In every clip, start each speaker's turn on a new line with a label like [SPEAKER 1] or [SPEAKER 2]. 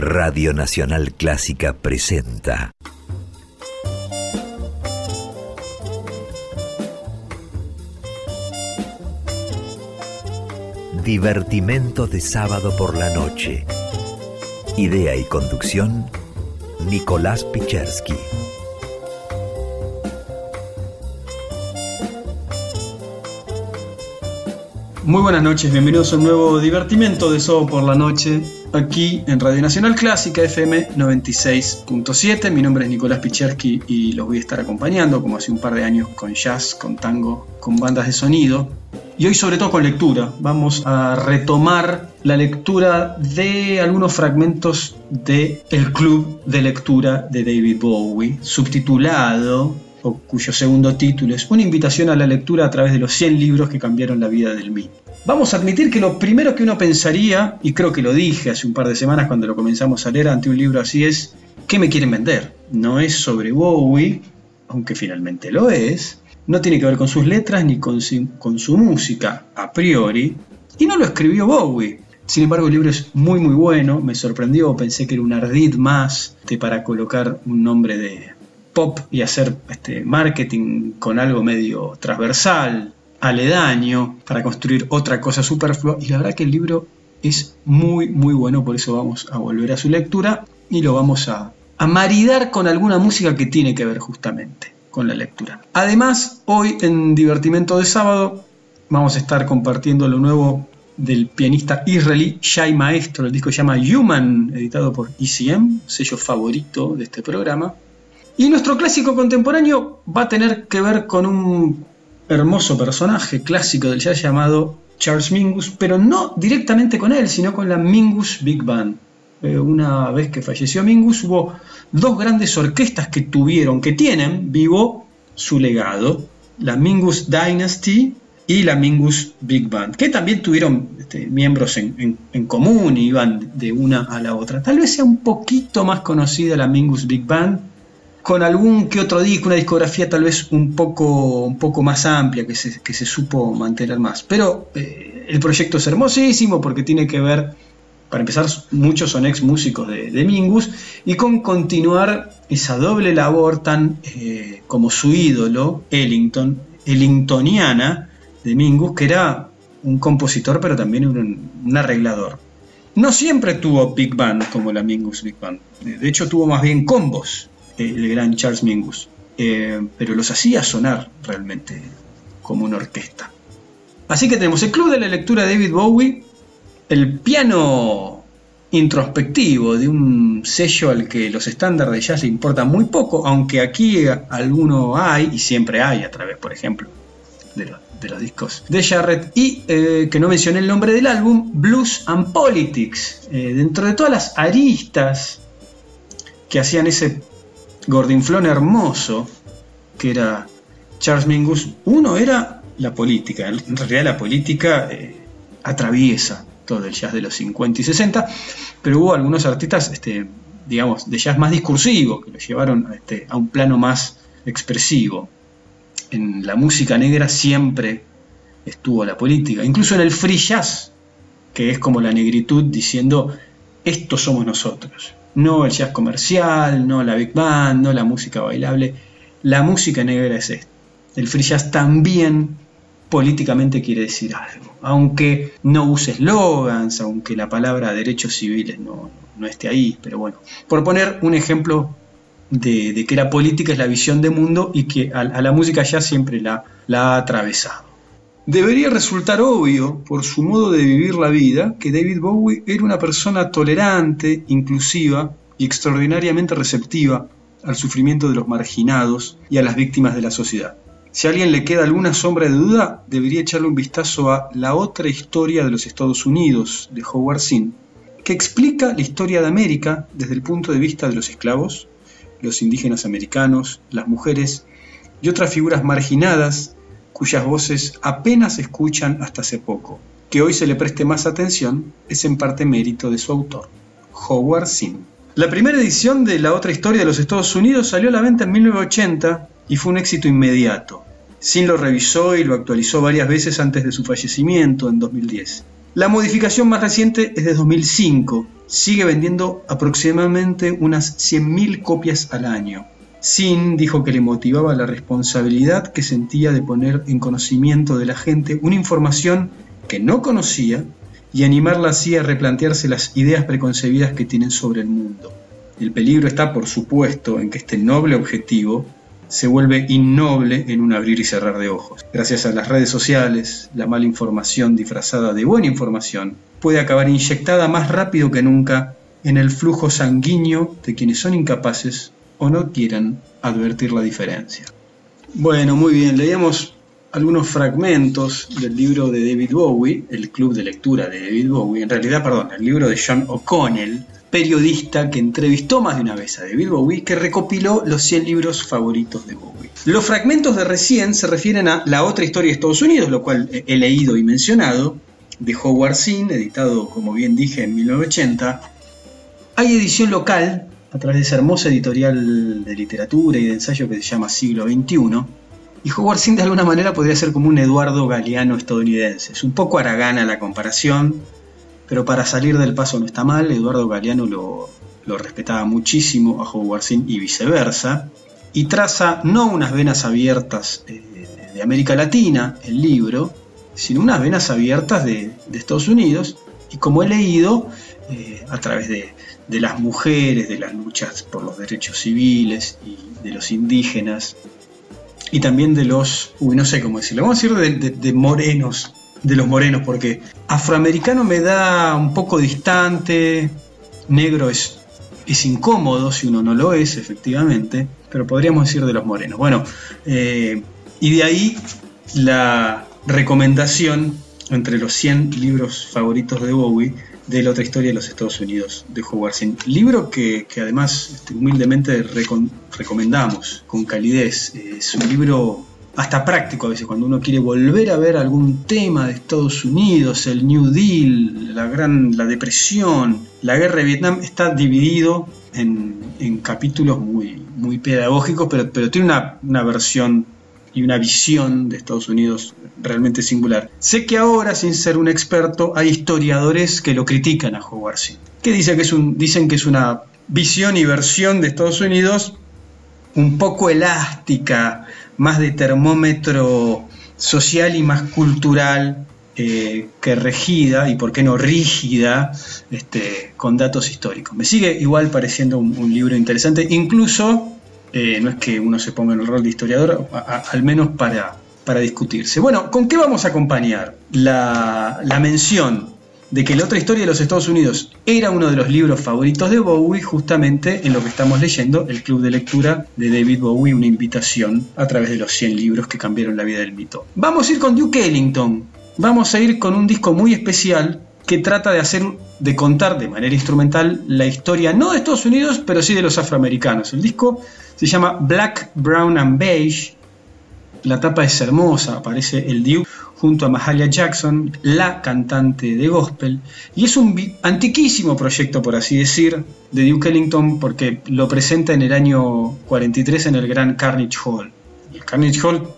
[SPEAKER 1] Radio Nacional Clásica presenta. Divertimento de sábado por la noche. Idea y conducción, Nicolás Pichersky.
[SPEAKER 2] Muy buenas noches, bienvenidos a un nuevo divertimento de sábado por la noche aquí en Radio Nacional Clásica FM 96.7. Mi nombre es Nicolás Pichersky y los voy a estar acompañando como hace un par de años con jazz, con tango, con bandas de sonido. Y hoy sobre todo con lectura. Vamos a retomar la lectura de algunos fragmentos de El Club de Lectura de David Bowie, subtitulado o cuyo segundo título es Una invitación a la lectura a través de los 100 libros que cambiaron la vida del mí. Vamos a admitir que lo primero que uno pensaría, y creo que lo dije hace un par de semanas cuando lo comenzamos a leer ante un libro así, es ¿qué me quieren vender? No es sobre Bowie, aunque finalmente lo es, no tiene que ver con sus letras ni con su, música a priori, y no lo escribió Bowie. Sin embargo, el libro es muy muy bueno, me sorprendió, pensé que era un ardid más para colocar un nombre de pop y hacer este, marketing con algo medio transversal, aledaño, para construir otra cosa superflua. Y la verdad que el libro es muy muy bueno, por eso vamos a volver a su lectura y lo vamos a, a maridar con alguna música que tiene que ver justamente con la lectura. Además, hoy en Divertimento de Sábado vamos a estar compartiendo lo nuevo del pianista israelí Shai Maestro. El disco se llama Human, editado por ECM, sello favorito de este programa. Y nuestro clásico contemporáneo va a tener que ver con un hermoso personaje clásico del jazz llamado Charles Mingus, pero no directamente con él, sino con la Mingus Big Band. Eh, una vez que falleció Mingus, hubo dos grandes orquestas que tuvieron, que tienen vivo su legado, la Mingus Dynasty y la Mingus Big Band, que también tuvieron este, miembros en, en, común y iban de una a la otra. Tal vez sea un poquito más conocida la Mingus Big Band, con algún que otro disco, una discografía tal vez un poco, un poco más amplia, que se, que se supo mantener más. Pero eh, el proyecto es hermosísimo porque tiene que ver, para empezar, muchos son ex músicos de, de Mingus, y con continuar esa doble labor tan eh, como su ídolo, Ellington, Ellingtoniana, de Mingus, que era un compositor pero también un, un, arreglador. No siempre tuvo Big Band como la Mingus Big Band, de hecho tuvo más bien combos el gran Charles Mingus, eh, pero los hacía sonar realmente como una orquesta. Así que tenemos el Club de la Lectura de David Bowie, el piano introspectivo de un sello al que los estándares de jazz le importan muy poco, aunque aquí alguno hay, y siempre hay a través, por ejemplo, de los, discos de Jarrett, y eh, que no mencioné el nombre del álbum, Blues and Politics. Eh, dentro de todas las aristas que hacían ese gordinflón hermoso que era Charles Mingus, uno era la política, en realidad la política eh, atraviesa todo el jazz de los 50 y 60, pero hubo algunos artistas, este, digamos, de jazz más discursivo, que lo llevaron este, a un plano más expresivo. En la música negra siempre estuvo la política, incluso en el free jazz, que es como la negritud diciendo, estos somos nosotros no el jazz comercial, no la big band, no la música bailable. La música negra es esto. El free jazz también políticamente quiere decir algo, aunque no use eslogans, aunque la palabra derechos civiles no, no, esté ahí, pero bueno, por poner un ejemplo de, que la política es la visión de mundo y que a, a la música jazz siempre la, la ha atravesado. Debería resultar obvio, por su modo de vivir la vida, que David Bowie era una persona tolerante, inclusiva y extraordinariamente receptiva al sufrimiento de los marginados y a las víctimas de la sociedad. Si a alguien le queda alguna sombra de duda, debería echarle un vistazo a La otra historia de los Estados Unidos, de Howard Zinn, que explica la historia de América desde el punto de vista de los esclavos, los indígenas americanos, las mujeres y otras figuras marginadas cuyas voces apenas se escuchan hasta hace poco. Que hoy se le preste más atención es en parte mérito de su autor, Howard Zinn. La primera edición de La otra historia de los Estados Unidos salió a la venta en 1980 y fue un éxito inmediato. Zinn lo revisó y lo actualizó varias veces antes de su fallecimiento en 2010. La modificación más reciente es de 2005. Sigue vendiendo aproximadamente unas 100.000 copias al año. Sin dijo que le motivaba la responsabilidad que sentía de poner en conocimiento de la gente una información que no conocía y animarla así a replantearse las ideas preconcebidas que tienen sobre el mundo. El peligro está, por supuesto, en que este noble objetivo se vuelve innoble en un abrir y cerrar de ojos. Gracias a las redes sociales, la mala información disfrazada de buena información puede acabar inyectada más rápido que nunca en el flujo sanguíneo de quienes son incapaces o no quieran advertir la diferencia. Bueno, muy bien, leíamos algunos fragmentos del libro de David Bowie, el club de lectura de David Bowie, en realidad, perdón, el libro de John O'Connell, periodista que entrevistó más de una vez a David Bowie, que recopiló los 100 libros favoritos de Bowie. Los fragmentos de recién se refieren a La otra historia de Estados Unidos, lo cual he leído y mencionado, de Howard Zinn, editado, como bien dije, en 1980. Hay edición local a través de esa hermosa editorial de literatura y de ensayo que se llama Siglo XXI. Y Howard de alguna manera podría ser como un Eduardo Galeano estadounidense. Es un poco aragana la comparación, pero para salir del paso no está mal. Eduardo Galeano lo, respetaba muchísimo a Howard Zinn y viceversa. Y traza no unas venas abiertas eh, de América Latina, el libro, sino unas venas abiertas de, Estados Unidos. Y como he leído, eh, a través de, las mujeres, de las luchas por los derechos civiles y de los indígenas, y también de los, uy, no sé cómo decirlo, vamos a decir de morenos de los morenos, porque afroamericano me da un poco distante, negro es, es incómodo si uno no lo es, efectivamente, pero podríamos decir de los morenos. Bueno, eh, y de ahí la recomendación entre los 100 libros favoritos de Bowie de la otra historia de los Estados Unidos de Howard Zinn. Libro que, además este, humildemente recomendamos con calidez. Es un libro hasta práctico a veces, cuando uno quiere volver a ver algún tema de Estados Unidos, el New Deal, la, gran, la depresión, la guerra de Vietnam, está dividido en, capítulos muy, muy pedagógicos, pero, pero tiene una, una versión y una visión de Estados Unidos realmente singular. Sé que ahora, sin ser un experto, hay historiadores que lo critican a Howard que, que es un, dicen que es una visión y versión de Estados Unidos un poco elástica, más de termómetro social y más cultural eh, que regida y por qué no rígida este, con datos históricos. Me sigue igual pareciendo un, libro interesante, incluso eh, no es que uno se ponga en el rol de historiador, al menos para, para discutirse. Bueno, ¿con qué vamos a acompañar la, la mención de que la otra historia de los Estados Unidos era uno de los libros favoritos de Bowie, justamente en lo que estamos leyendo, el club de lectura de David Bowie, una invitación a través de los 100 libros que cambiaron la vida del mito. Vamos a ir con Duke Ellington, vamos a ir con un disco muy especial que trata de hacer, de contar de manera instrumental la historia no de Estados Unidos, pero sí de los afroamericanos. El disco se llama Black, Brown and Beige. La tapa es hermosa, aparece el Duke junto a Mahalia Jackson, la cantante de gospel, y es un antiquísimo proyecto, por así decir, de Duke Ellington porque lo presenta en el año 43 en el Gran Carnage Hall. El Carnage Hall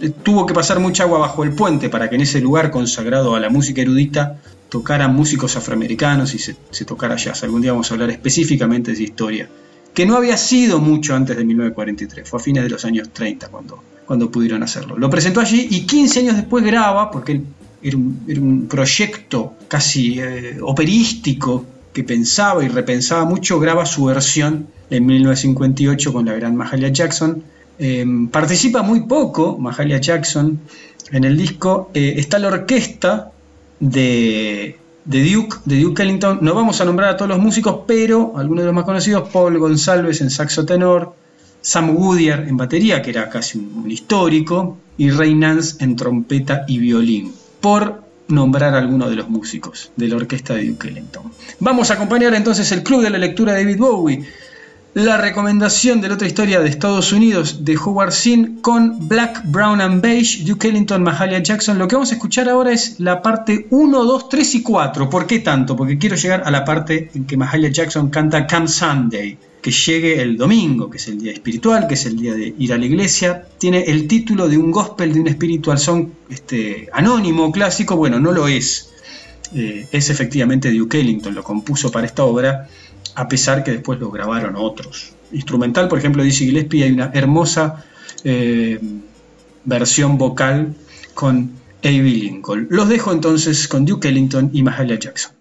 [SPEAKER 2] eh, tuvo que pasar mucha agua bajo el puente para que en ese lugar consagrado a la música erudita tocaran músicos afroamericanos y se, se tocara jazz. Algún día vamos a hablar específicamente de esa historia, que no había sido mucho antes de 1943, fue a fines de los años 30 cuando cuando pudieron hacerlo. Lo presentó allí y 15 años después graba, porque era un, proyecto casi eh, operístico que pensaba y repensaba mucho, graba su versión en 1958 con la gran Mahalia Jackson. Em, participa muy poco Mahalia Jackson en el disco. Eh, está la orquesta de, de, Duke, de Duke Ellington. No vamos a nombrar a todos los músicos, pero algunos de los más conocidos, Paul González en saxo tenor, Sam Goodyear en batería, que era casi un, histórico, y Ray Nance en trompeta y violín, por nombrar a alguno de los músicos de la orquesta de Duke Ellington. Vamos a acompañar entonces el Club de la Lectura de David Bowie, la recomendación de la otra historia de Estados Unidos de Howard Zinn con Black, Brown and Beige, Duke Ellington, Mahalia Jackson. Lo que vamos a escuchar ahora es la parte 1, 2, 3 y 4. ¿Por qué tanto? Porque quiero llegar a la parte en que Mahalia Jackson canta Come Sunday que llegue el domingo, que es el día espiritual, que es el día de ir a la iglesia, tiene el título de un gospel, de un spiritual song este, anónimo, clásico, bueno, no lo es. eh, es efectivamente Duke Ellington, lo compuso para esta obra, a pesar que después lo grabaron otros. Instrumental, por ejemplo, dice Gillespie, hay una hermosa eh, versión vocal con A.B. Lincoln. Los dejo entonces con Duke Ellington y Mahalia Jackson.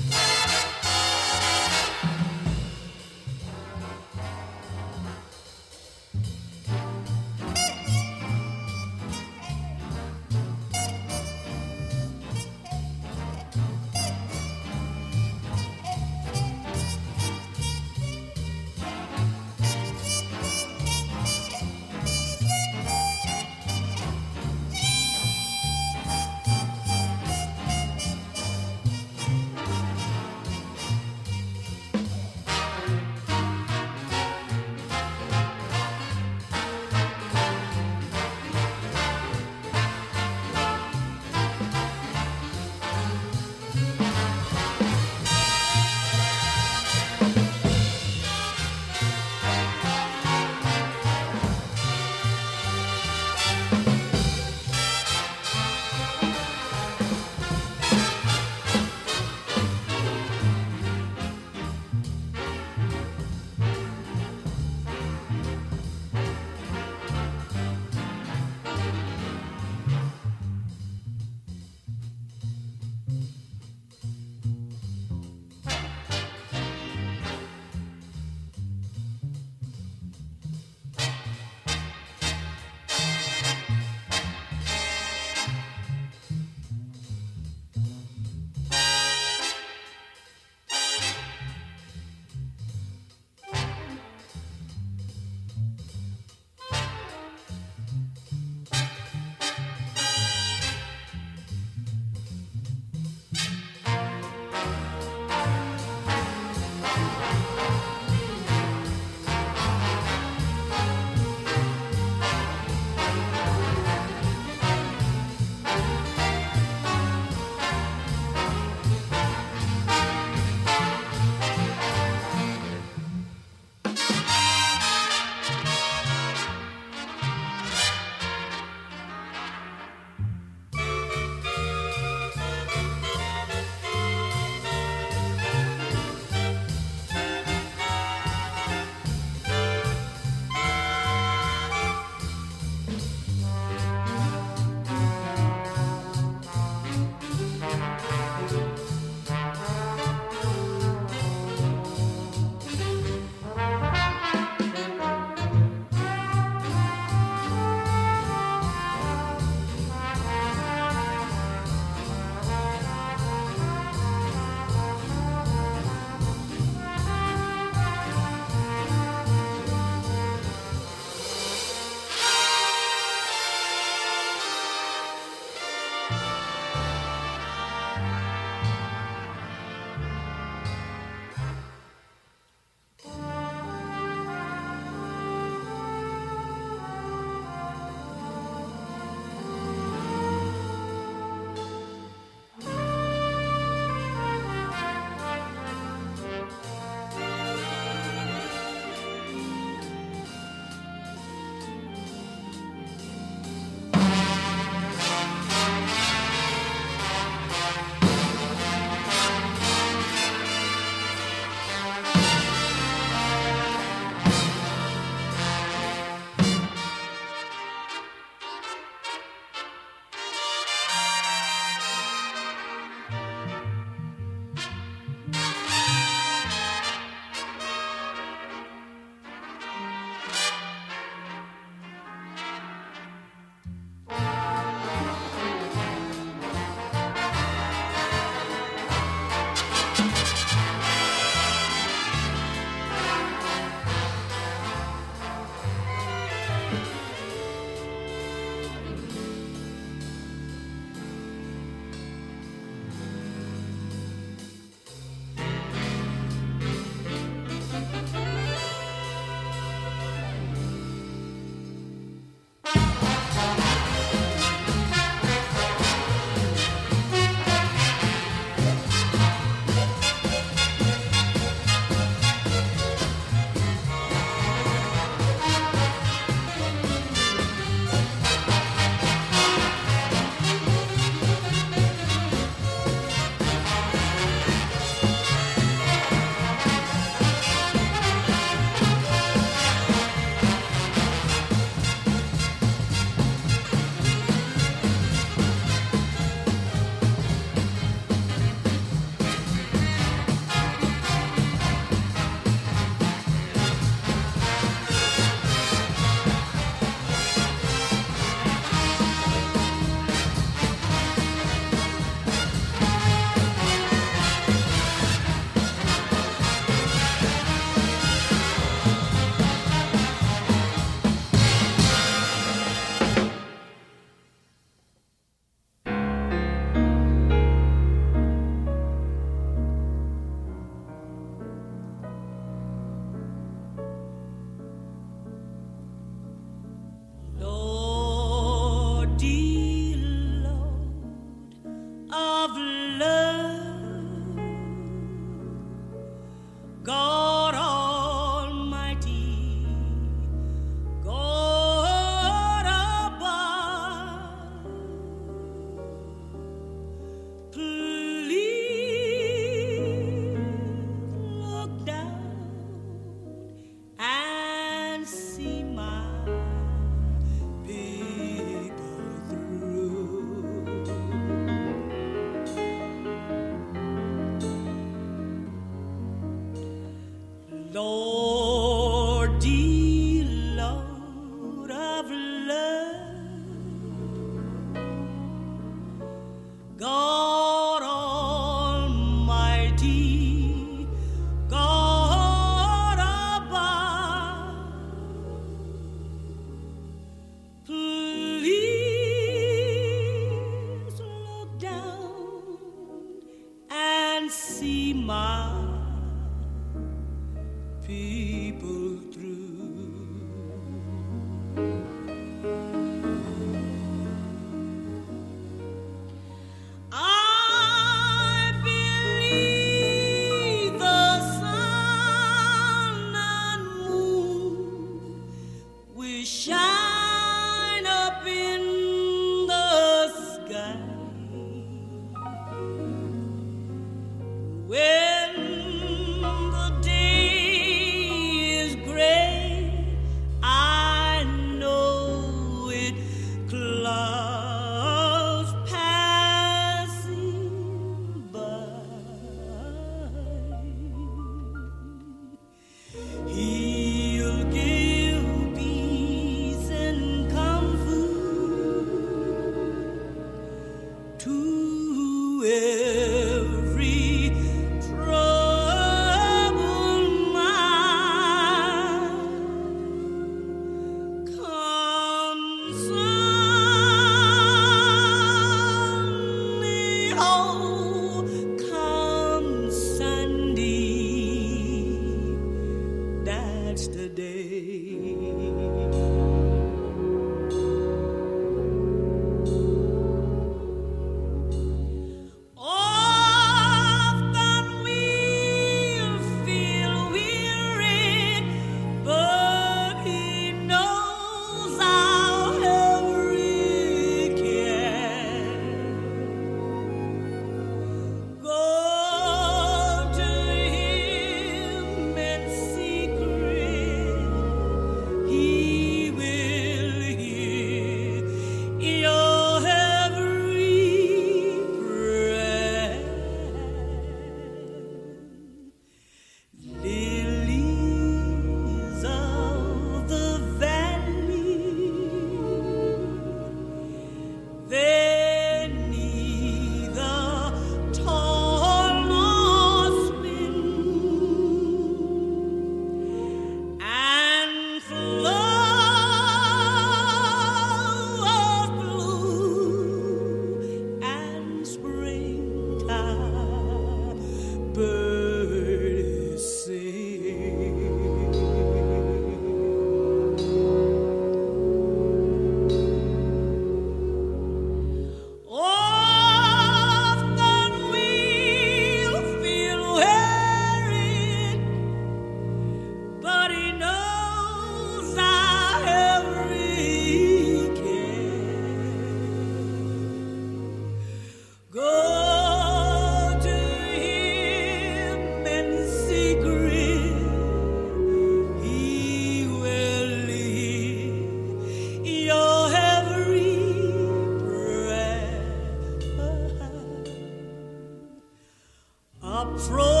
[SPEAKER 2] from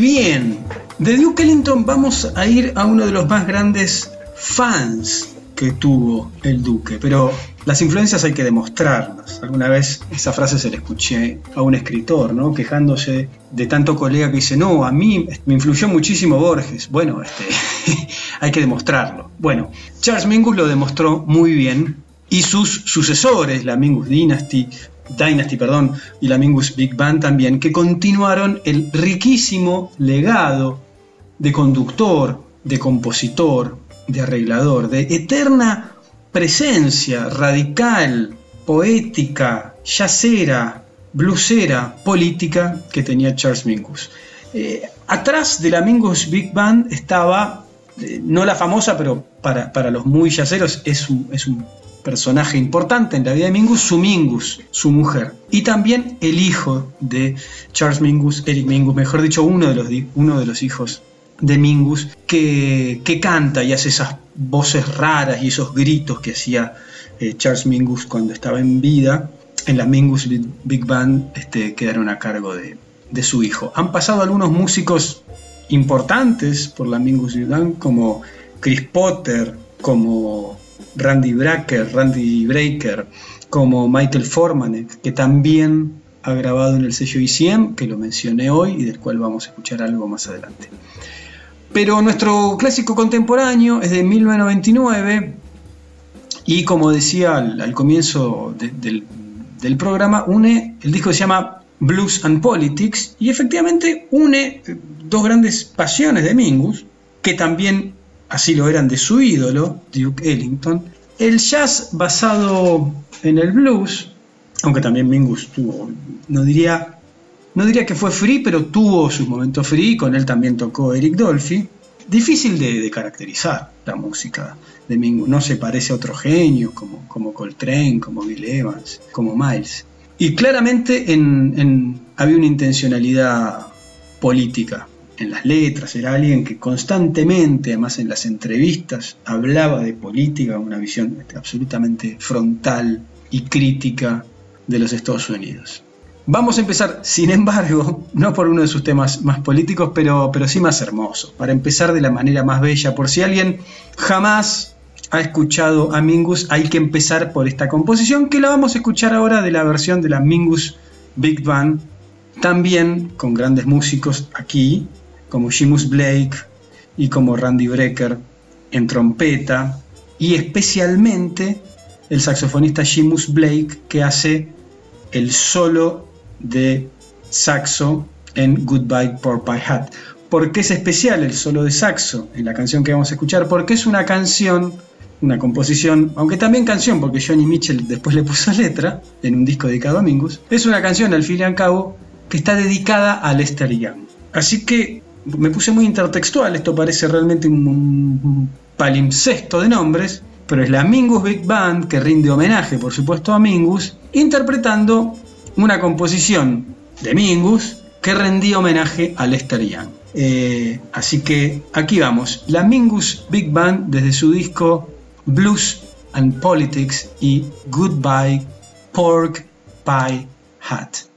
[SPEAKER 2] bien, de Duke Ellington vamos a ir a uno de los más grandes fans que tuvo el Duque, pero las influencias hay que demostrarlas. Alguna vez esa frase se la escuché a un escritor, ¿no? Quejándose de tanto colega que dice, no, a mí me influyó muchísimo Borges. Bueno, este, hay que demostrarlo. Bueno, Charles Mingus lo demostró muy bien y sus sucesores, la Mingus Dynasty, Dynasty, perdón, y la Mingus Big Band también, que continuaron el riquísimo legado de conductor, de compositor, de arreglador, de eterna presencia radical, poética, yacera, blusera, política que tenía Charles Mingus. Eh, atrás de la Mingus Big Band estaba, eh, no la famosa, pero para, los muy yaceros es es un personaje importante en la vida de Mingus, su Mingus, su mujer. Y también el hijo de Charles Mingus, Eric Mingus, mejor dicho, uno de los, uno de los hijos de Mingus, que, canta y hace esas voces raras y esos gritos que hacía eh, Charles Mingus cuando estaba en vida. En la Mingus Big Band este, quedaron a cargo de, de su hijo. Han pasado algunos músicos importantes por la Mingus Big Band, como Chris Potter, como Randy Brecker, Randy Breaker, como Michael Forman, que también ha grabado en el sello ICM, que lo mencioné hoy y del cual vamos a escuchar algo más adelante. Pero nuestro clásico contemporáneo es de 1999 y como decía al, comienzo del, del, programa, une, el disco se llama Blues and Politics y efectivamente une dos grandes pasiones de Mingus, que también así lo eran de su ídolo, Duke Ellington. El jazz basado en el blues, aunque también Mingus tuvo, no diría, no diría que fue free, pero tuvo sus momentos free, con él también tocó Eric Dolphy. Difícil de, caracterizar la música de Mingus, no se parece a otro genio como, como Coltrane, como Bill Evans, como Miles. Y claramente en, había una intencionalidad política en las letras, era alguien que constantemente, además en las entrevistas, hablaba de política, una visión absolutamente frontal y crítica de los Estados Unidos. Vamos a empezar, sin embargo, no por uno de sus temas más políticos, pero, pero sí más hermoso, para empezar de la manera más bella. Por si alguien jamás ha escuchado a Mingus, hay que empezar por esta composición, que la vamos a escuchar ahora de la versión de la Mingus Big Band, también con grandes músicos aquí, como Seamus Blake y como Randy Brecker en trompeta, y especialmente el saxofonista Seamus Blake que hace el solo de saxo en Goodbye Porpie Hat. ¿Por qué es especial el solo de saxo en la canción que vamos a escuchar? Porque es una canción, una composición, aunque también canción, porque Johnny Mitchell después le puso letra en un disco dedicado a Mingus, es una canción al fin y al cabo que está dedicada a Lester Young. Así que me puse muy intertextual, esto parece realmente un, palimpsesto de nombres, pero es la Mingus Big Band que rinde homenaje, por supuesto, a Mingus, interpretando una composición de Mingus que rendía homenaje a Lester Young. Eh, así que aquí vamos, la Mingus Big Band desde su disco Blues and Politics y Goodbye Pork Pie Hat.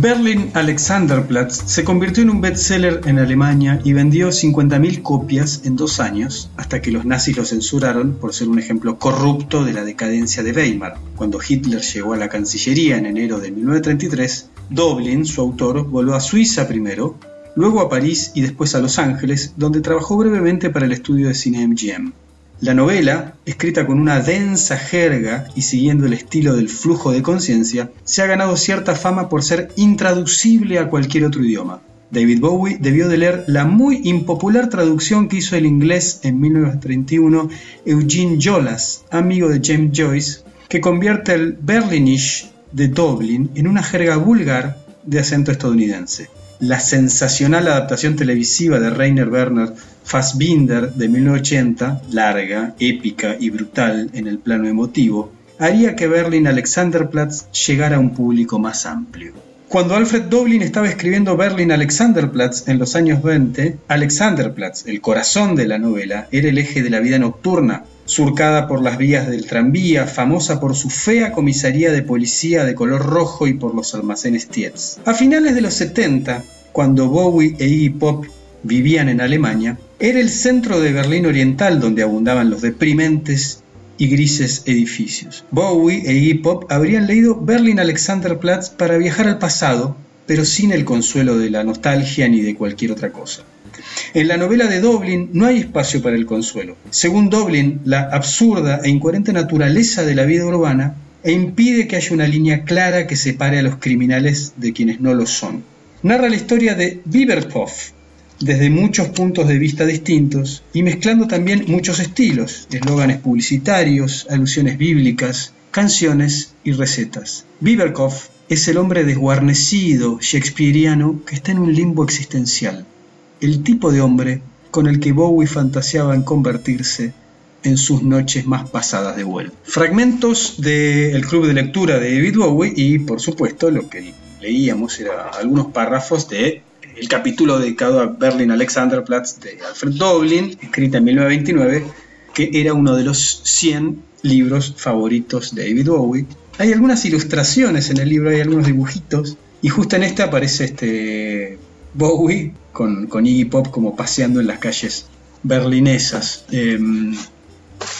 [SPEAKER 2] Berlin Alexanderplatz se convirtió en un bestseller en Alemania y vendió 50.000 copias en dos años, hasta que los nazis lo censuraron por ser un ejemplo corrupto de la decadencia de Weimar. Cuando Hitler llegó a la Cancillería en enero de 1933, Doblin, su autor, volvió a Suiza primero, luego a París y después a Los Ángeles, donde trabajó brevemente para el estudio de cine MGM. La novela, escrita con una densa jerga y siguiendo el estilo del flujo de conciencia, se ha ganado cierta fama por ser intraducible a cualquier otro idioma. David Bowie debió de leer la muy impopular traducción que hizo el inglés en 1931 Eugene Jolas, amigo de James Joyce, que convierte el Berlinish de Dublin en una jerga vulgar de acento estadounidense. La sensacional adaptación televisiva de Rainer Werner Fassbinder de 1980, larga, épica y brutal en el plano emotivo, haría que Berlin Alexanderplatz llegara a un público más amplio. Cuando Alfred Doblin estaba escribiendo Berlin Alexanderplatz en los años 20, Alexanderplatz, el corazón de la novela, era el eje de la vida nocturna, surcada por las vías del tranvía, famosa por su fea comisaría de policía de color rojo y por los almacenes Tietz. A finales de los 70, cuando Bowie e Iggy Pop vivían en Alemania, era el centro de Berlín Oriental donde abundaban los deprimentes y grises edificios. Bowie e Iggy Pop habrían leído Berlin Alexanderplatz para viajar al pasado, pero sin el consuelo de la nostalgia ni de cualquier otra cosa. En la novela de Dublin no hay espacio para el consuelo. Según Dublin, la absurda e incoherente naturaleza de la vida urbana e impide que haya una línea clara que separe a los criminales de quienes no lo son. Narra la historia de Biberkopf, desde muchos puntos de vista distintos y mezclando también muchos estilos, eslóganes publicitarios, alusiones bíblicas, canciones y recetas. Biberkopf es el hombre desguarnecido, shakespeariano, que está en un limbo existencial, el tipo de hombre con el que Bowie fantaseaba en convertirse en sus noches más pasadas de vuelo. Fragmentos del club de lectura de David Bowie y, por supuesto, lo que leíamos era algunos párrafos de el capítulo dedicado a Berlin Alexanderplatz de Alfred Doblin, escrita en 1929, que era uno de los 100 libros favoritos de David Bowie. Hay algunas ilustraciones en el libro, hay algunos dibujitos, y justo en este aparece este Bowie con, con Iggy Pop como paseando en las calles berlinesas. Em,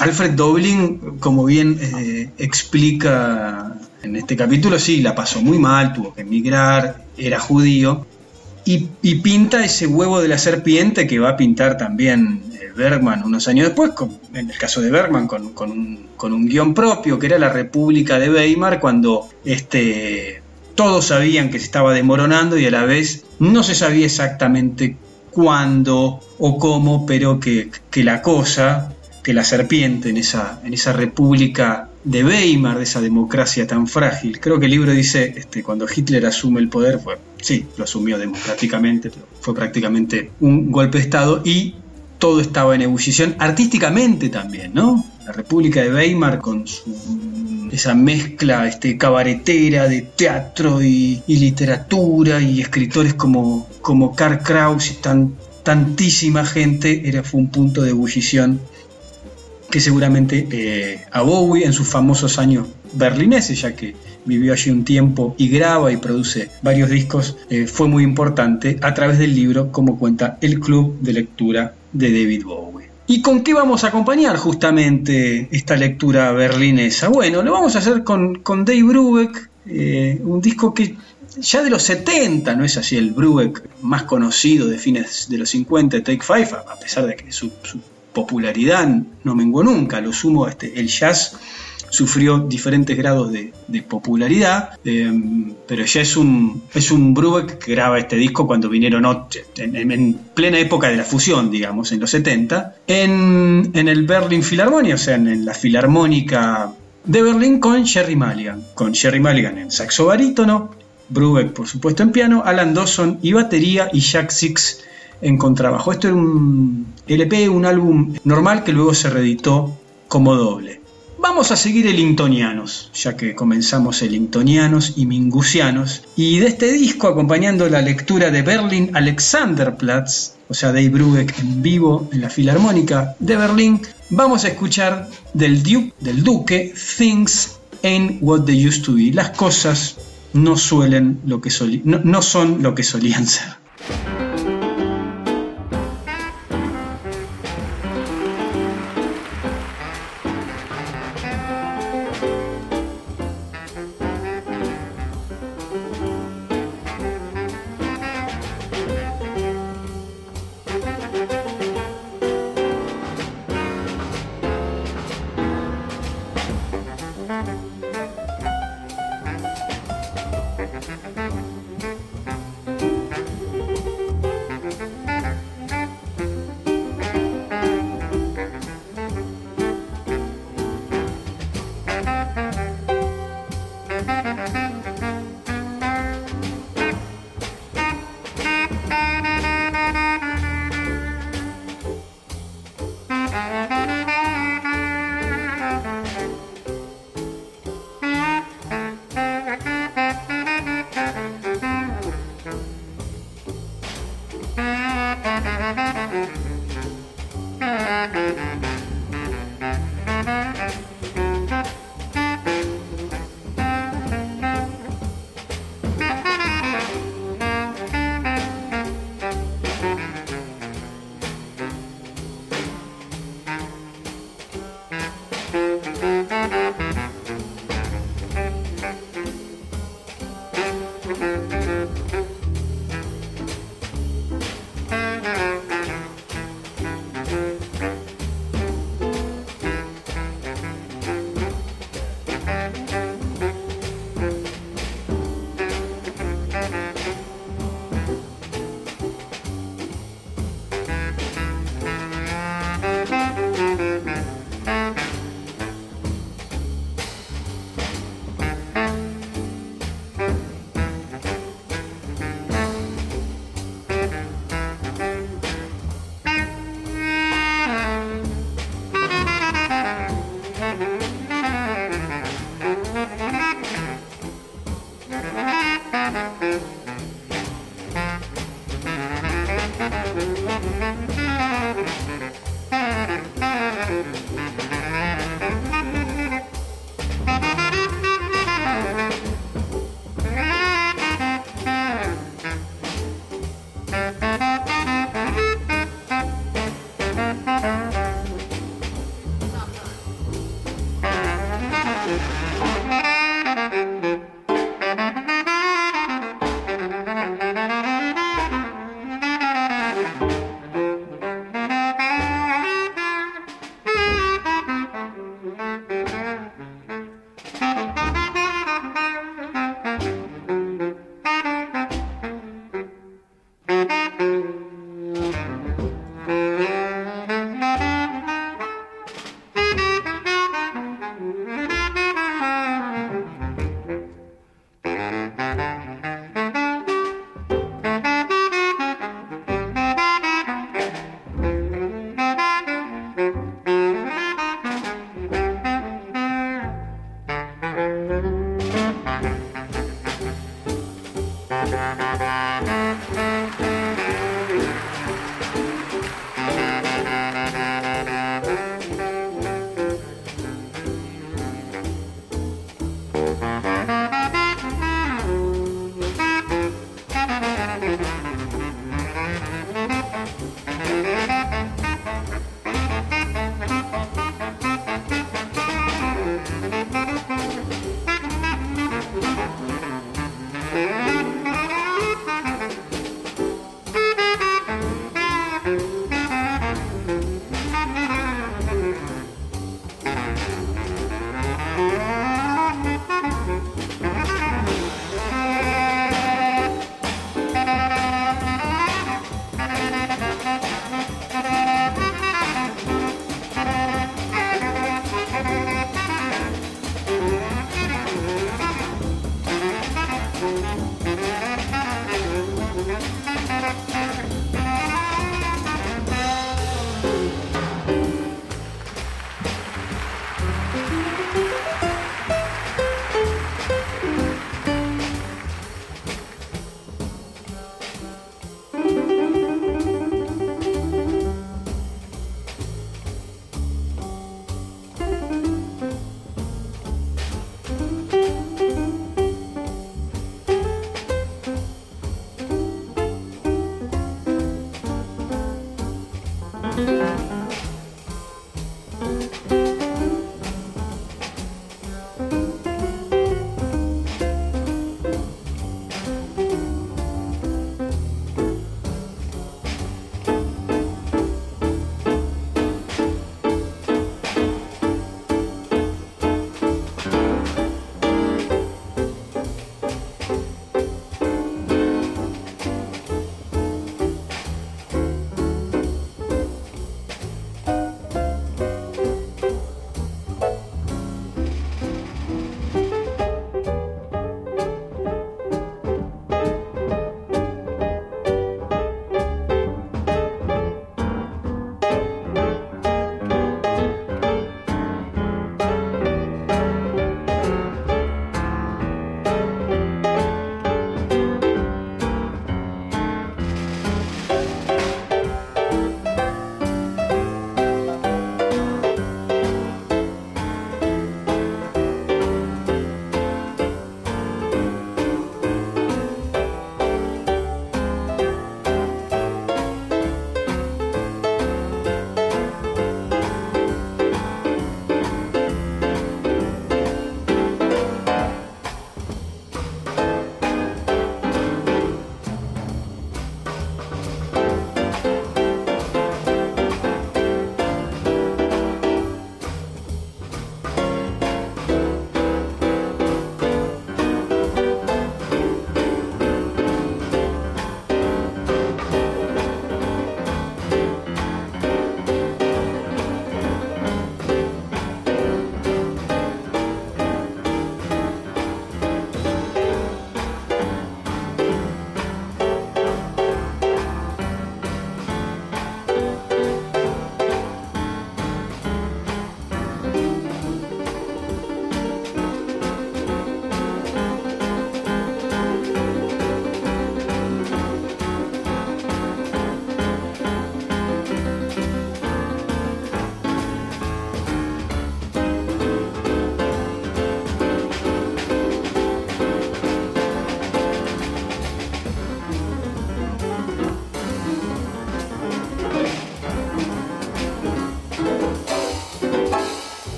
[SPEAKER 2] Alfred Doblin, como bien eh, explica en este capítulo, sí, la pasó muy mal, tuvo que emigrar, era judío, y, pinta ese huevo de la serpiente que va a pintar también eh, Bergman unos años después, en el caso de Bergman, con, un, guion propio, que era la República de Weimar, cuando este, todos sabían que se estaba desmoronando y a la vez no se sabía exactamente cuándo o cómo, pero que, que la cosa, que la serpiente en esa, en esa república de Weimar, de esa democracia tan frágil. Creo que el libro dice, este, cuando Hitler asume el poder, fue, sí, lo asumió democráticamente, pero fue prácticamente un golpe de Estado y todo estaba en ebullición artísticamente también, ¿no? La República de Weimar con esa mezcla este, cabaretera de teatro y, literatura y escritores como, como Karl Kraus y tan, tantísima gente, era, fue un punto de ebullición que seguramente eh, a Bowie en sus famosos años berlineses, ya que vivió allí un tiempo y graba y produce varios discos, eh, fue muy importante a través del libro, como cuenta el club de lectura de David Bowie. ¿Y con qué vamos a acompañar justamente esta lectura berlinesa? Bueno, lo vamos a hacer con, Dave Brubeck, eh, un disco que ya de los 70, no es así el Brubeck más conocido de fines de los 50, Take Five, a pesar de que su, su popularidad no menguó nunca, lo sumo, este, el jazz sufrió diferentes grados de, popularidad, eh, pero ya es un, es un Brubeck que graba este disco cuando vinieron en, plena época de la fusión, digamos, en los 70, en, el Berlin Philharmonia, o sea, en, la Filarmónica de Berlín con Jerry Mulligan, con Jerry Mulligan en saxo barítono, Brubeck por supuesto en piano, Alan Dawson y batería y Jack Six en contrabajo. Esto era un LP, un álbum normal que luego se reeditó como doble. Vamos a seguir el Intonianos, ya que comenzamos el Intonianos y Mingusianos, y de este disco, acompañando la lectura de Berlin Alexanderplatz, o sea, Dave Brubeck en vivo en la Filarmónica de Berlín, vamos a escuchar del Duke, del Duque, Things Ain't What They Used to Be, las cosas no suelen lo que no son lo que solían ser.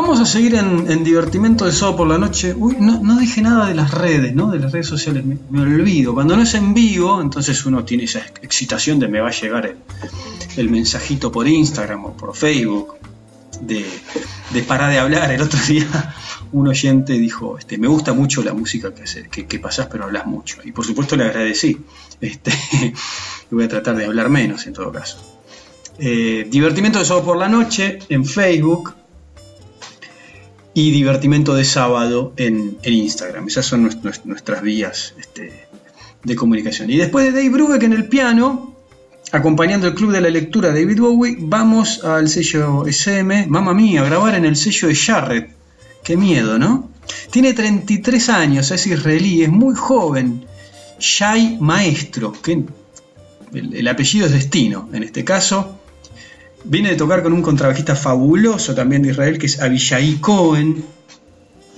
[SPEAKER 2] Vamos a seguir en, divertimento de sábado por la noche. Uy, no, dije nada de las redes, ¿no? De las redes sociales, me, olvido. Cuando no es en vivo, entonces uno tiene esa excitación de me va a llegar el, mensajito por Instagram o por Facebook de, de, parar de hablar. El otro día un oyente dijo, este, me gusta mucho la música que, que, que pasás, pero hablas mucho. Y por supuesto le agradecí. Este, voy a tratar de hablar menos en todo caso. Eh, divertimento de sábado por la noche en Facebook y divertimento de sábado en, Instagram. Esas son nuestras vías este, de comunicación. Y después de Dave Brubeck en el piano, acompañando el club de la lectura David Bowie, vamos al sello SM, mamma mía, grabar en el sello de Jarrett. Qué miedo, ¿no? Tiene 33 años, es israelí, es muy joven. Shai Maestro, el apellido es destino en este caso. Viene de tocar con un contrabajista fabuloso también de Israel, que es Abishai Cohen,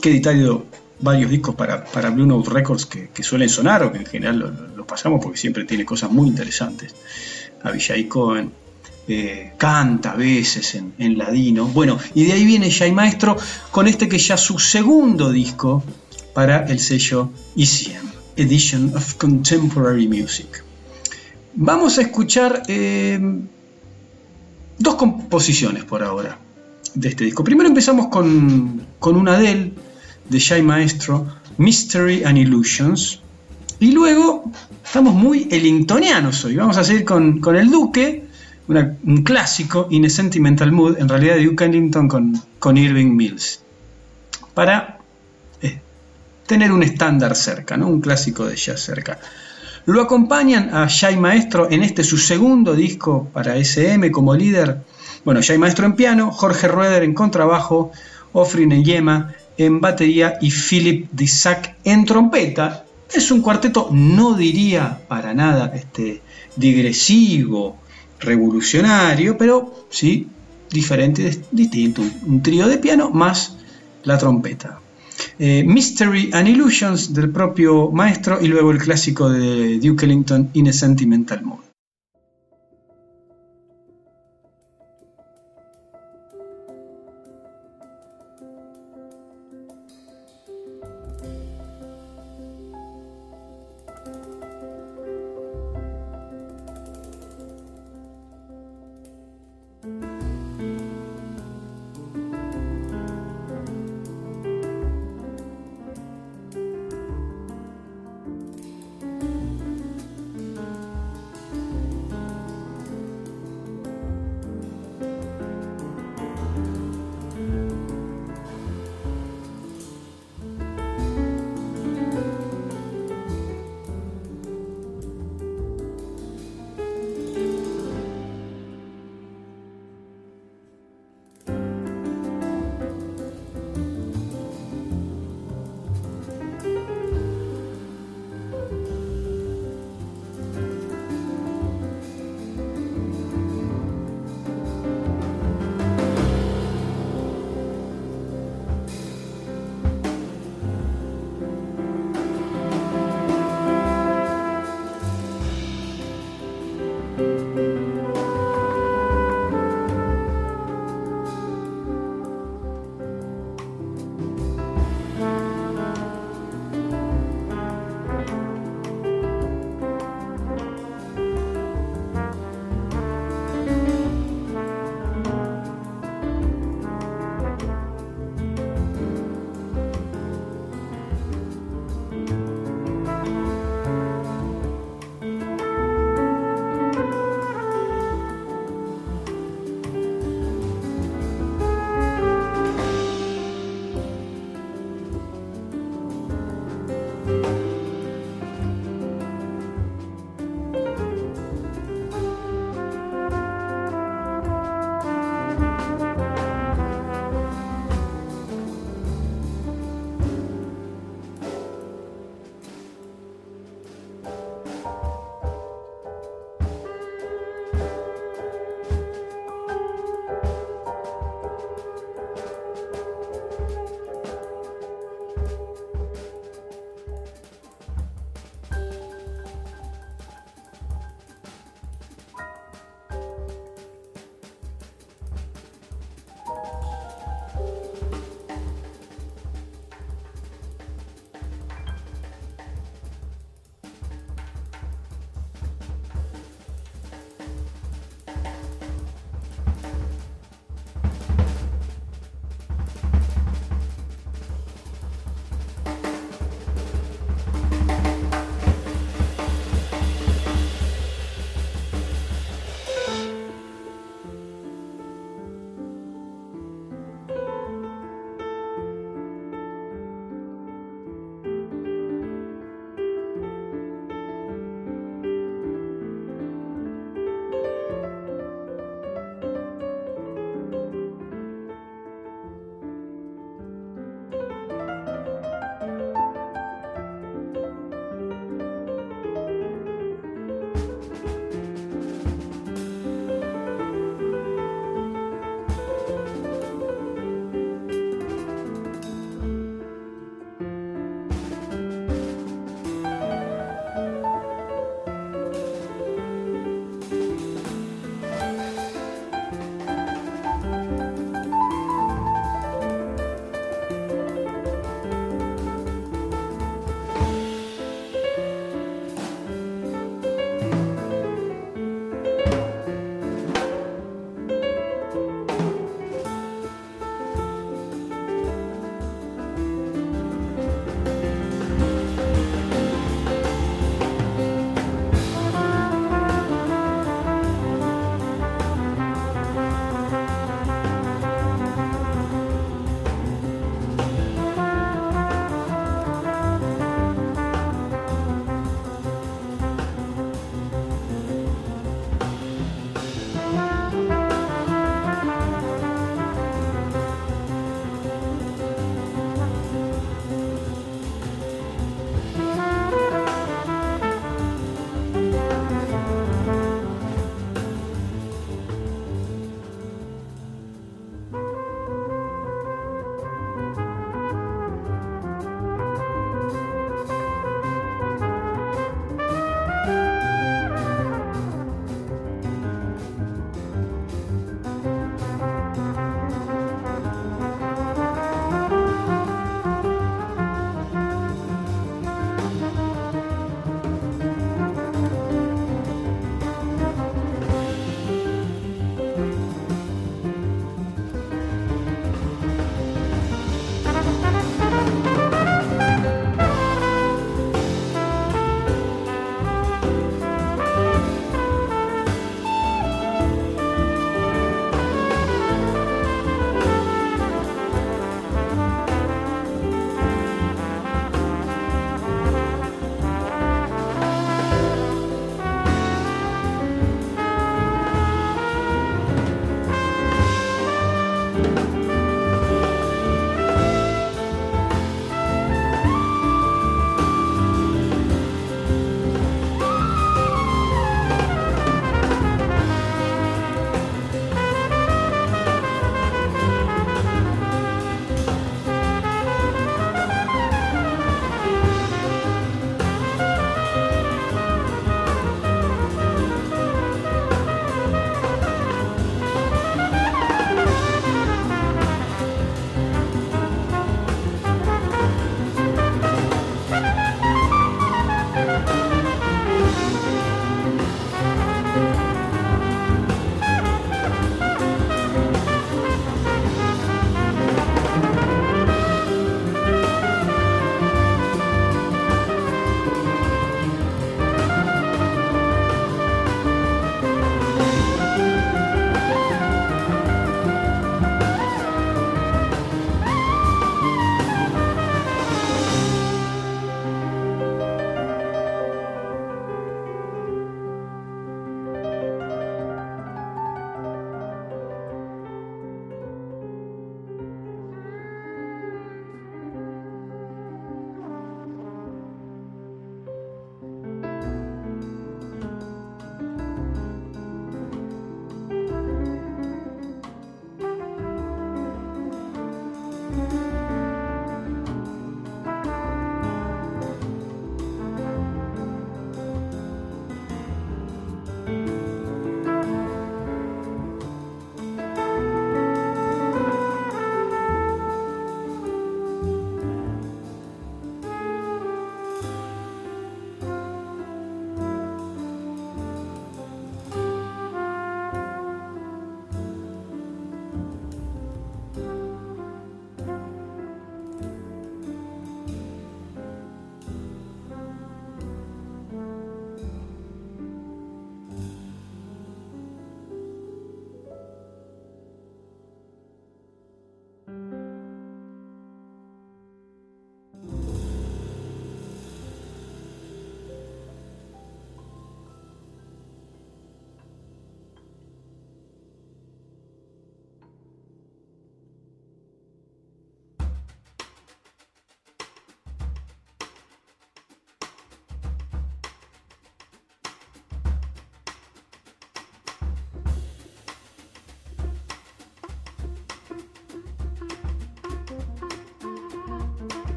[SPEAKER 2] que ha editado varios discos para, para Blue Note Records que, suelen sonar o que en general los pasamos porque siempre tiene cosas muy interesantes. Abishai Cohen eh, canta a veces en, ladino. Bueno, y de ahí viene Shai Maestro con este que ya su segundo disco para el sello ECM, Edition of Contemporary Music. Vamos a escuchar eh, dos composiciones por ahora de este disco. Primero empezamos con, con una de él, de Shai Maestro, Mystery and Illusions. Y luego estamos muy elingtonianos hoy. Vamos a seguir con, el Duque, un clásico, In a Sentimental Mood, en realidad de Duke Ellington con, con Irving Mills. Para eh, tener un estándar cerca, ¿no? un clásico de jazz cerca. Lo acompañan a Shai Maestro en este su segundo disco para SM como líder. Bueno, Shai Maestro en piano, Jorge Rueder en contrabajo, Ofrin Yema en batería y Philip Dissac en trompeta. Es un cuarteto, no diría para nada este, digresivo, revolucionario, pero sí diferente, distinto. Un trío de piano más la trompeta. Eh, Mystery and Illusions del propio maestro y luego el clásico de Duke Ellington In a Sentimental Mood.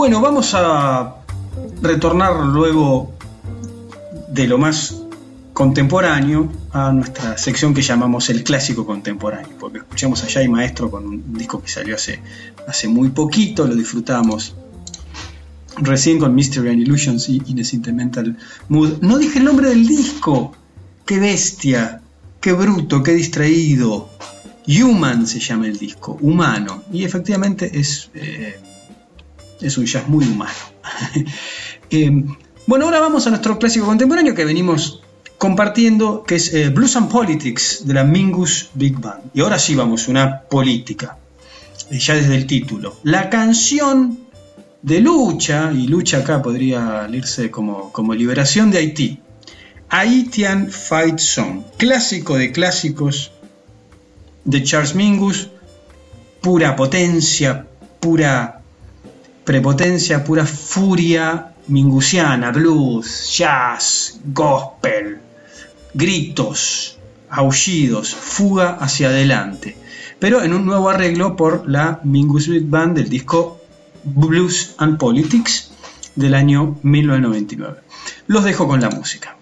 [SPEAKER 2] Bueno, vamos a retornar luego de lo más contemporáneo a nuestra sección que llamamos el clásico contemporáneo, porque escuchamos a y Maestro con un disco que salió hace, hace muy poquito, lo disfrutamos recién con Mystery and Illusions y Sentimental Mood. No dije el nombre del disco, qué bestia, qué bruto, qué distraído. Human se llama el disco, humano, y efectivamente es... Eh, es un jazz muy humano. Eh, bueno, ahora vamos a nuestro clásico contemporáneo que venimos compartiendo, que es eh, Blues and Politics de la Mingus Big Band. Y ahora sí vamos, una política, eh, ya desde el título. La canción de lucha, y lucha acá podría leerse como, como liberación de Haití. Haitian Fight Song, clásico de clásicos de Charles Mingus, pura potencia, pura prepotencia, pura furia mingusiana, blues, jazz, gospel, gritos, aullidos, fuga hacia adelante, pero en un nuevo arreglo por la Mingus Big Band del disco Blues and Politics del año 1999. Los dejo con la música.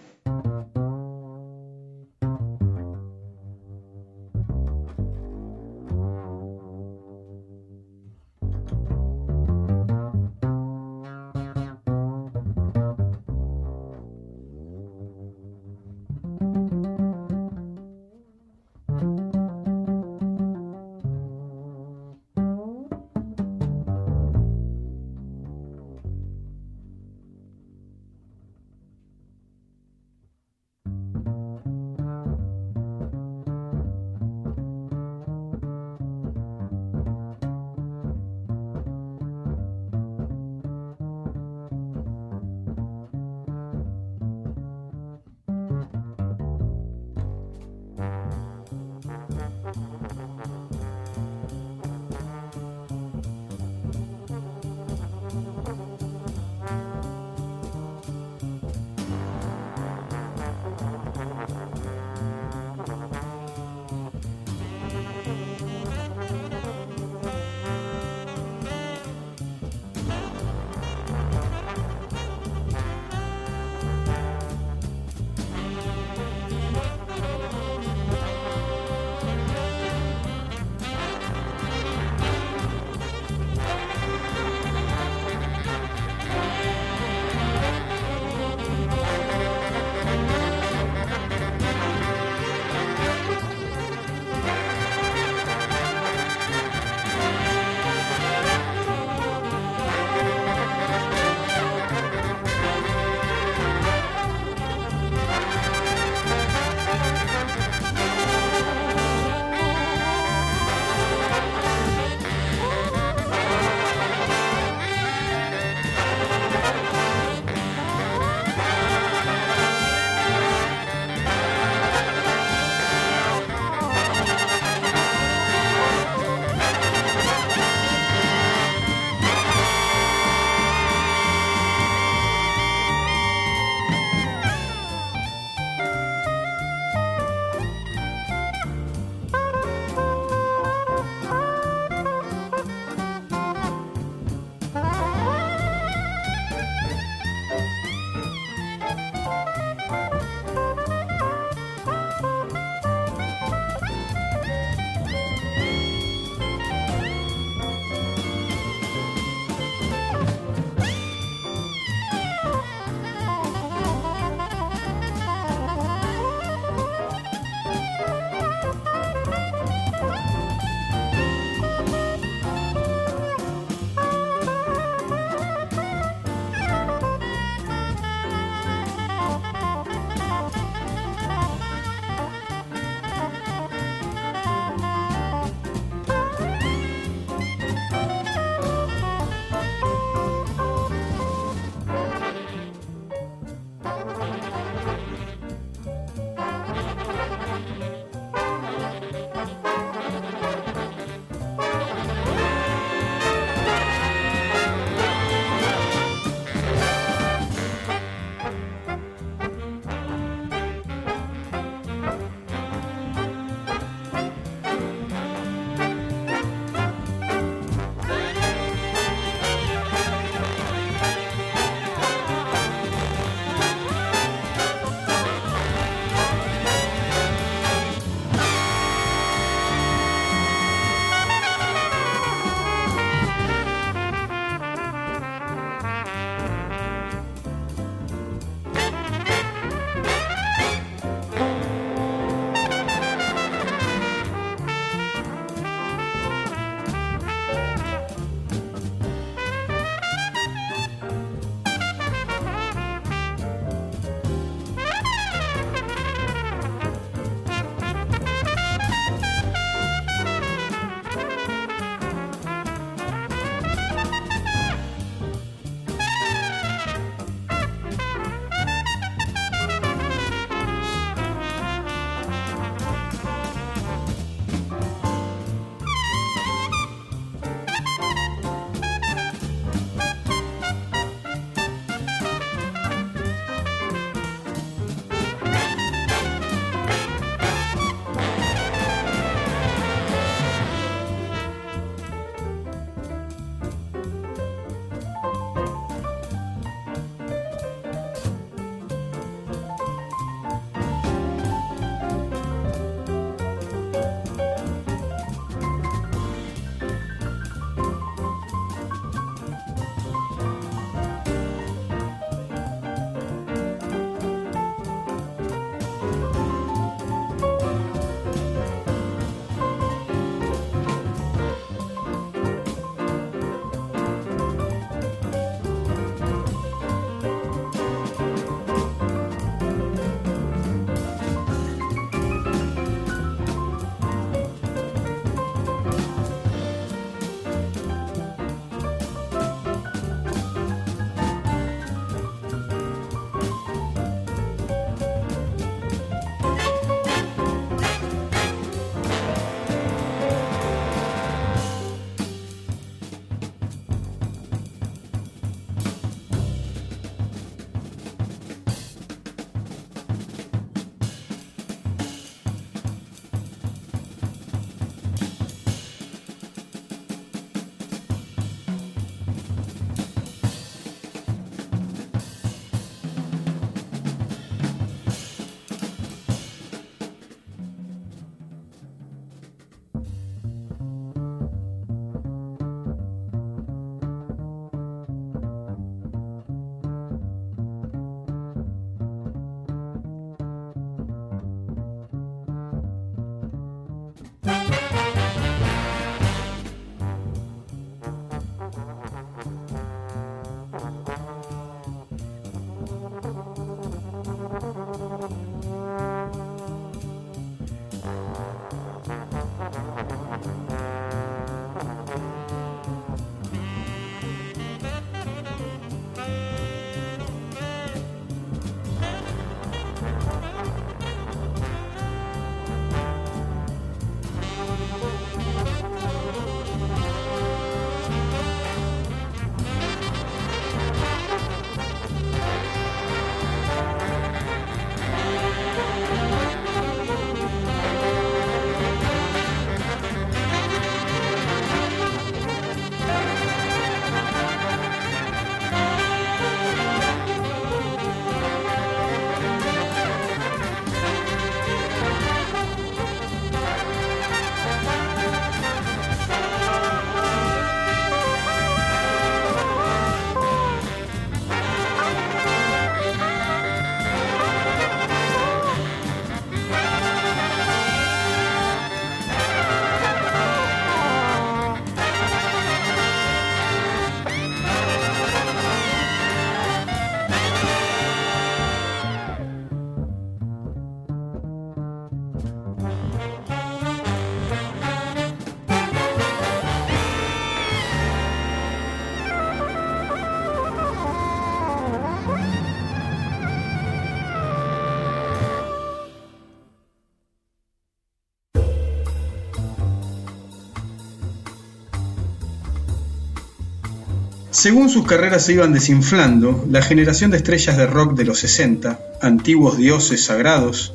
[SPEAKER 2] Según sus carreras se iban desinflando, la generación de estrellas de rock de los 60, antiguos dioses sagrados,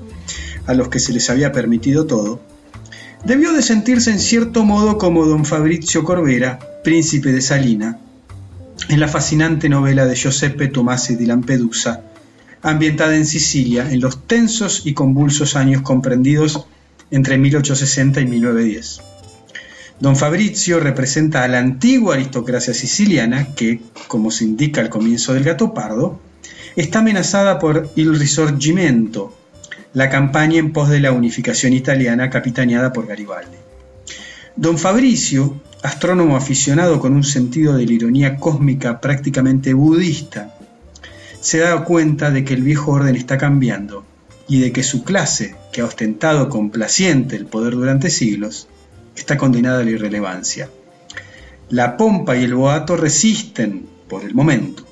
[SPEAKER 2] a los que se les había permitido todo, debió de sentirse en cierto modo como don Fabrizio Corbera, príncipe de Salina, en la fascinante novela de Giuseppe Tomasi di Lampedusa, ambientada en Sicilia en los tensos y convulsos años comprendidos entre 1860 y 1910. Don Fabrizio representa a la antigua aristocracia siciliana que, como se indica al comienzo del Gato Pardo, está amenazada por il Risorgimento, la campaña en pos de la unificación italiana capitaneada por Garibaldi. Don Fabrizio, astrónomo aficionado con un sentido de la ironía cósmica prácticamente budista, se da cuenta de que el viejo orden está cambiando y de que su clase, que ha ostentado complaciente el poder durante siglos, está condenada a la irrelevancia. La pompa y el boato resisten por el momento.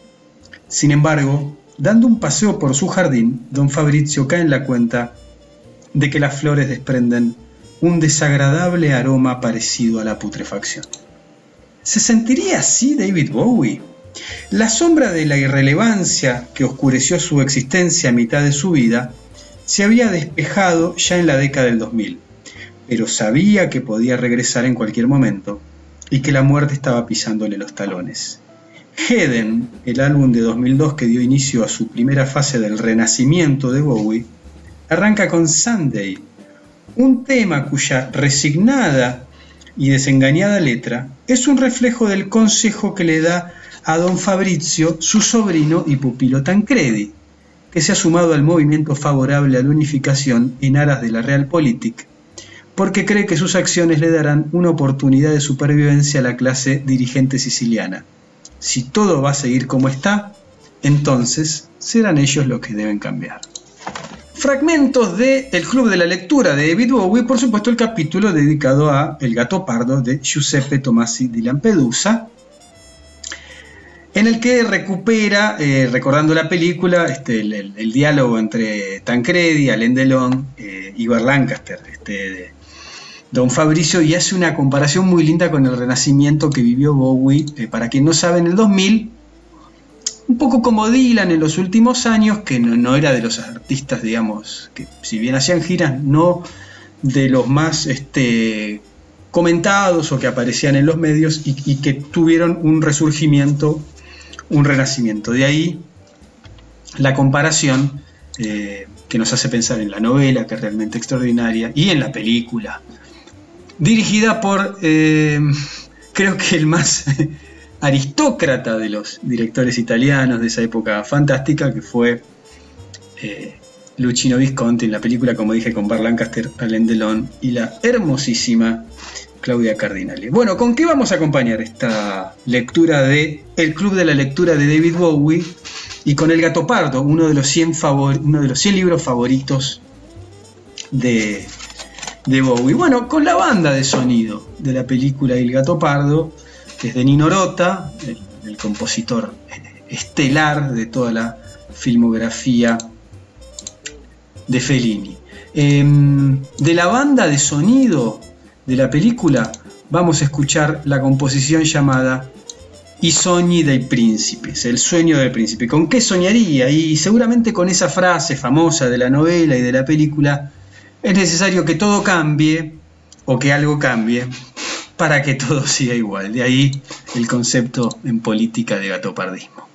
[SPEAKER 2] Sin embargo, dando un paseo por su jardín, don Fabrizio cae en la cuenta de que las flores desprenden un desagradable aroma parecido a la putrefacción. ¿Se sentiría así David Bowie? La sombra de la irrelevancia que oscureció su existencia a mitad de su vida se había despejado ya en la década del 2000 pero sabía que podía regresar en cualquier momento y que la muerte estaba pisándole los talones. Heden, el álbum de 2002 que dio inicio a su primera fase del renacimiento de Bowie, arranca con Sunday, un tema cuya resignada y desengañada letra es un reflejo del consejo que le da a don Fabrizio, su sobrino y pupilo Tancredi, que se ha sumado al movimiento favorable a la unificación en aras de la Realpolitik porque cree que sus acciones le darán una oportunidad de supervivencia a la clase dirigente siciliana. Si todo va a seguir como está, entonces serán ellos los que deben cambiar. Fragmentos de El Club de la Lectura de David Bowie, por supuesto el capítulo dedicado a El gato pardo de Giuseppe Tomasi di Lampedusa, en el que recupera, eh, recordando la película, este, el, diálogo entre Tancredi, Alain Delon eh, y Lancaster, este, don Fabricio y hace una comparación muy linda con el renacimiento que vivió Bowie. Eh, para quien no sabe, en el 2000, un poco como Dylan en los últimos años, que no, era de los artistas, digamos, que si bien hacían giras, no de los más este, comentados o que aparecían en los medios y, que tuvieron un resurgimiento, un renacimiento. De ahí la comparación eh, que nos hace pensar en la novela, que es realmente extraordinaria, y en la película, dirigida por, eh, creo que el más aristócrata de los directores italianos de esa época fantástica, que fue eh, Luchino Visconti en la película, como dije, con Bar Lancaster, Alain Delon y la hermosísima Claudia Cardinali. Bueno, ¿con qué vamos a acompañar esta lectura de El Club de la Lectura de David Bowie? Y con El Gato Pardo, uno de los 100, uno de los 100 libros favoritos de, de Bowie. Bueno, con la banda de sonido de la película El Gato Pardo, que es de Nino Rota, el, compositor estelar de toda la filmografía de Fellini. Em, de la banda de sonido de la película vamos a escuchar la composición llamada I sogni dei principes, el sueño del príncipe. ¿Con qué soñaría? Y seguramente con esa frase famosa de la novela y de la película, es necesario que todo cambie o que algo cambie para que todo siga igual. De ahí el concepto en política de gatopardismo.